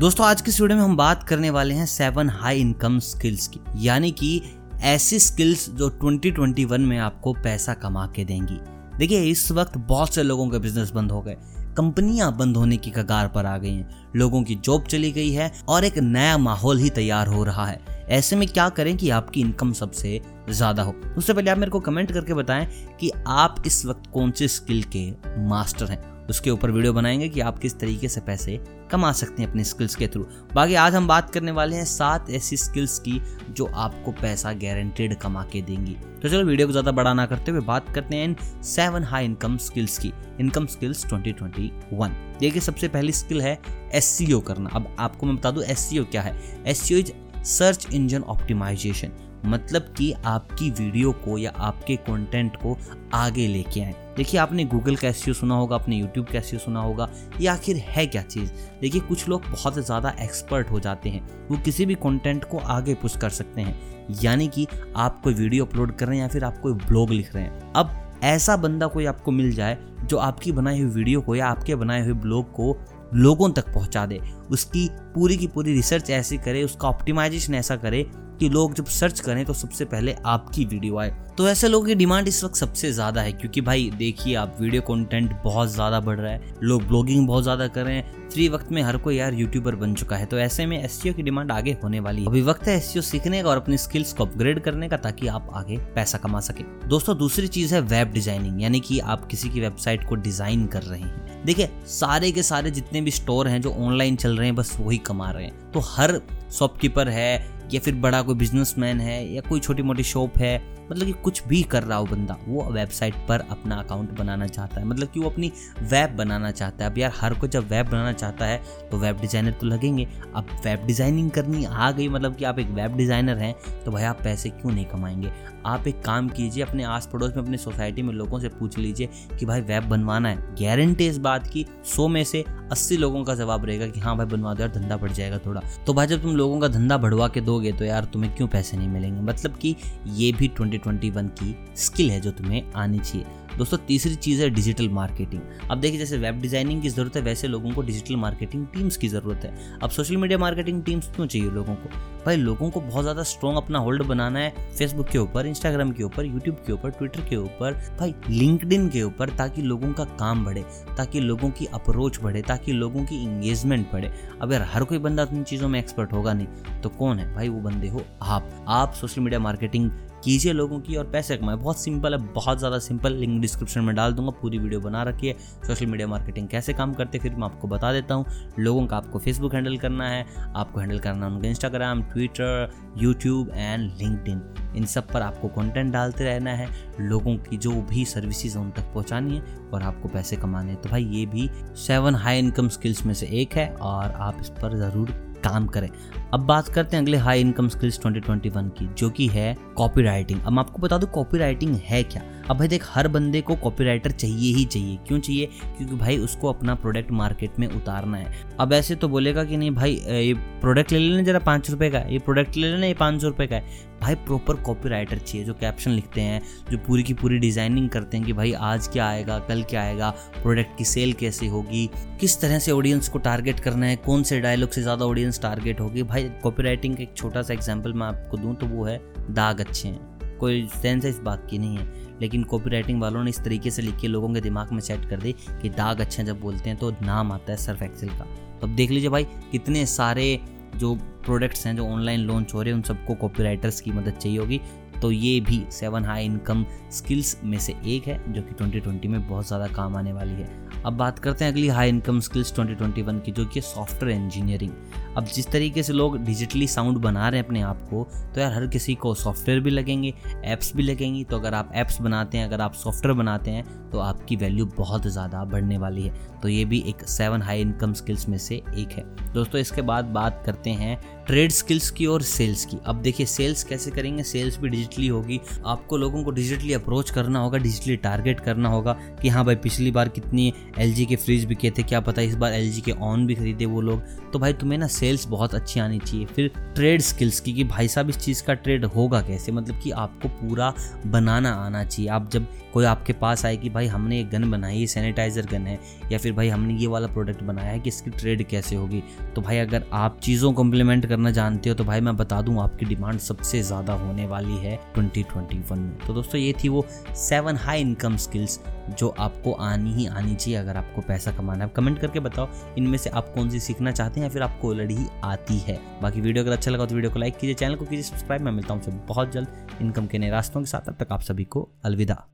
दोस्तों, आज की वीडियो में हम बात करने वाले हैं सेवन हाई इनकम स्किल्स की। यानी कि ऐसी स्किल्स जो 2021 में आपको पैसा कमा के देंगी। देखिए, इस वक्त बहुत से लोगों के बिज़नेस बंद हो गए। कंपनियाँ बंद होने की कगार पर आ गई हैं। लोगों की जॉब चली गई है और एक नया माहौल ही तैयार हो रहा है। ऐसे में क्या करें कि आपकी इनकम सबसे ज़्यादा हो। उससे पहले आप मेरे को कमेंट करके बताएँ कि आप इस वक्त कौन से स्किल के मास्टर हैं। उसके ऊपर वीडियो बनाएँगे कि आप किस तरीके से पैसे कमा सकते हैं अपने स्किल्स के थ्रू बाकी आज हम बात करने वाले हैं सात ऐसी स्किल्स की जो आपको पैसा गारंटेड कमा के देंगी. तो चलो वीडियो को ज़्यादा बड़ा ना करते हुए बात करते हैं इन सेवन हाई इनकम स्किल्स की. इनकम स्किल्स 2021 देखिए, सबसे पहली स्किल है एस करना. अब आपको मैं बता दूँ एस क्या है? S is search engine optimization मतलब कि आपकी वीडियो को या आपके कंटेंट को आगे लेके आए. देखिए, आपने गूगल का एस सुना होगा, आपने यूट्यूब का एस सुना होगा, ये आखिर है क्या चीज़? देखिए, कुछ लोग बहुत ज़्यादा एक्सपर्ट हो जाते हैं, वो किसी भी कंटेंट को आगे पुश कर सकते हैं। यानी कि आप कोई वीडियो अपलोड कर रहे हैं या फिर आप कोई ब्लॉग लिख रहे हैं। अब ऐसा बंदा कोई आपको मिल जाए, जो आपकी बनाई हुई वीडियो को या आपके बनाए हुए ब्लॉग को लोगों तक पहुँचा दे, उसकी पूरी की पूरी रिसर्च ऐसी करे, उसका ऑप्टिमाइजेशन ऐसा करे कि लोग जब सर्च करें तो सबसे पहले आपकी वीडियो आए। तो ऐसे लोगों की डिमांड इस वक्त सबसे ज़्यादा है, क्योंकि भाई देखिए आप वीडियो कंटेंट बहुत ज़्यादा बढ़ रहा है, लोग ब्लॉगिंग बहुत ज़्यादा कर रहे हैं। फ्री वक्त में हर कोई यार यूट्यूबर बन चुका है तो ऐसे में एस की डिमांड आगे होने वाली है। अभी वक्त है एस सीखने का और अपनी स्किल्स को अपग्रेड करने का, ताकि आप आगे पैसा कमा सके। दोस्तों, दूसरी चीज़ है वेब डिज़ाइनिंग यानी कि आप किसी की वेबसाइट को डिज़ाइन कर रहे हैं। देखिए, सारे के सारे जितने भी स्टोर हैं जो ऑनलाइन चल रहे हैं, बस वही कमा रहे हैं। तो हर शॉपकीपर है, या फिर बड़ा कोई बिजनेसमैन है, या कोई छोटी मोटी शॉप है मतलब कि कुछ भी कर रहा हो बंदा, वो वेबसाइट पर अपना अकाउंट बनाना चाहता है। मतलब कि वो अपनी वेब बनाना चाहता है। अब यार, हर कोई जब वेब बनाना चाहता है तो वेब डिज़ाइनर तो लगेंगे। अब वेब डिज़ाइनिंग करनी आ गई मतलब कि आप एक वेब डिज़ाइनर हैं तो भाई आप पैसे क्यों नहीं कमाएँगे? आप एक काम कीजिए, अपने आस पड़ोस में, अपनी सोसाइटी में लोगों से पूछ लीजिए कि भाई वेब बनवाना है। गारंटी इस बात की, सौ में से अस्सी लोगों का जवाब रहेगा कि हाँ भाई बनवा दो यार, धंधा बढ़ जाएगा थोड़ा। तो भाई जब तुम लोगों का धंधा बढ़वा के दोगे तो यार तुम्हें क्यों पैसे नहीं मिलेंगे? मतलब कि ये भी ट्वेंटी 2021 की स्किल है जो तुम्हें आनी चाहिए। दोस्तों, तीसरी चीज़ है डिजिटल मार्केटिंग अब देखिए, जैसे वेब डिज़ाइनिंग की ज़रूरत है, वैसे लोगों को डिजिटल मार्केटिंग टीम्स की ज़रूरत है। अब सोशल मीडिया मार्केटिंग टीम्स क्यों चाहिए लोगों को? भाई, लोगों को बहुत ज़्यादा स्ट्रॉन्ग अपना होल्ड बनाना है फेसबुक के ऊपर इंस्टाग्राम के ऊपर यूट्यूब के ऊपर ट्विटर के ऊपर, भाई लिंकड के ऊपर, ताकि लोगों का काम बढ़े, ताकि लोगों की अप्रोच बढ़े, ताकि लोगों की इंगेजमेंट बढ़े। अब यार, हर कोई बंदा इन चीज़ों में एक्सपर्ट होगा नहीं तो कौन है? भाई, वो बंदे हो आप। आप सोशल मीडिया मार्केटिंग कीजिए लोगों की और पैसे कमाए। बहुत सिंपल है, बहुत ज़्यादा सिंपल लिंक डिस्क्रिप्शन में डाल दूँगा, पूरी वीडियो बना रखी है। सोशल मीडिया मार्केटिंग कैसे काम करते फिर मैं आपको बता देता हूँ। लोगों का आपको फेसबुक हैंडल करना है, आपको हैंडल करना है उनका Instagram Twitter YouTube and LinkedIn सब पर आपको कंटेंट डालते रहना है। लोगों की जो भी सर्विसेज़ उन तक पहुंचानी है और आपको पैसे कमाने हैं। तो भाई, ये भी सेवन हाई इनकम स्किल्स में से एक है और आप इस पर ज़रूर काम करें। अब बात करते हैं अगले हाई इनकम स्किल्स 2021 की, जो कि है कॉपी राइटिंग अब आपको बता दूँ कॉपी राइटिंग है क्या? अब भाई देख, हर बंदे को कॉपीराइटर चाहिए ही चाहिए। क्यों चाहिए? क्योंकि भाई उसको अपना प्रोडक्ट मार्केट में उतारना है। अब ऐसे तो बोलेगा कि नहीं, भाई ये प्रोडक्ट ले लेना जरा पाँच रुपये का, ये प्रोडक्ट ले लेना, ये पाँच सौ रुपये का है। भाई प्रॉपर कॉपी राइटर चाहिए, जो कैप्शन लिखते हैं, जो पूरी की पूरी डिज़ाइनिंग करते हैं कि भाई आज क्या आएगा, कल क्या आएगा प्रोडक्ट की सेल कैसे होगी, किस तरह से ऑडियंस को टारगेट करना है, कौन से डायलॉग से ज़्यादा ऑडियंस टारगेट होगी। भाई कॉपी राइटिंग का एक छोटा सा एग्ज़ाम्पल मैं आपको दूँ तो वो है दाग अच्छे हैं। कोई सेंस है इस बात की नहीं है। लेकिन कॉपी राइटिंग वालों ने इस तरीके से लिख के लोगों के दिमाग में सेट कर दी कि दाग अच्छे जब बोलते हैं तो नाम आता है सर्फ एक्सेल का। तो अब देख लीजिए भाई, कितने सारे जो प्रोडक्ट्स हैं, जो ऑनलाइन लॉन्च हो रहे हैं, उन सबको कॉपी राइटर्स की मदद चाहिए होगी। तो ये भी सेवन हाई इनकम स्किल्स में से एक है, जो कि 2020 में बहुत ज़्यादा काम आने वाली है। अब बात करते हैं अगली हाई इनकम स्किल्स 2021 की, जो कि सॉफ्टवेयर इंजीनियरिंग अब जिस तरीके से लोग डिजिटली साउंड बना रहे हैं अपने आप को तो यार हर किसी को सॉफ्टवेयर भी लगेंगे ऐप्स भी लगेंगी। तो अगर आप ऐप्स बनाते हैं, अगर आप सॉफ्टवेयर बनाते हैं तो आपकी वैल्यू बहुत ज़्यादा बढ़ने वाली है। तो ये भी एक सेवन हाई इनकम स्किल्स में से एक है। दोस्तों, इसके बाद बात करते हैं ट्रेड स्किल्स की और सेल्स की। अब देखिए सेल्स कैसे करेंगे? सेल्स भी डिजिटली होगी। आपको लोगों को डिजिटली अप्रोच करना होगा, डिजिटली टारगेट करना होगा कि हाँ भाई, पिछली बार कितनी एलजी के फ्रिज बिके थे, क्या पता इस बार एलजी के ऑन भी खरीदे वो लोग। तो भाई, तुम्हें ना सेल्स बहुत अच्छी आनी चाहिए। फिर ट्रेड स्किल्स की कि भाई साहब, इस चीज़ का ट्रेड होगा कैसे? मतलब कि आपको पूरा बनाना आना चाहिए। आप जब कोई आपके पास आए कि भाई, हमने एक गन बनाई है सैनिटाइज़र गन है, या फिर भाई, हमने ये वाला प्रोडक्ट बनाया है कि इसकी ट्रेड कैसे होगी? तो भाई, अगर आप चीज़ों को इम्प्लीमेंट करना जानते हो तो भाई, मैं बता दूँ, आपकी डिमांड सबसे ज़्यादा होने वाली है। 2021 में। तो दोस्तों, ये थी वो सेवन हाई इनकम स्किल्स जो आपको आनी ही आनी चाहिए अगर आपको पैसा कमाना है। कमेंट करके बताओ, इनमें से आप कौन सी सीखना चाहते हैं या फिर आपको ऑलरेडी आती है। बाकी वीडियो अगर अच्छा लगा तो वीडियो को लाइक कीजिए, चैनल को कीजिए सब्सक्राइब मैं मिलता हूँ बहुत जल्द इनकम के नए रास्तों के साथ। अब तक आप सभी को अलविदा।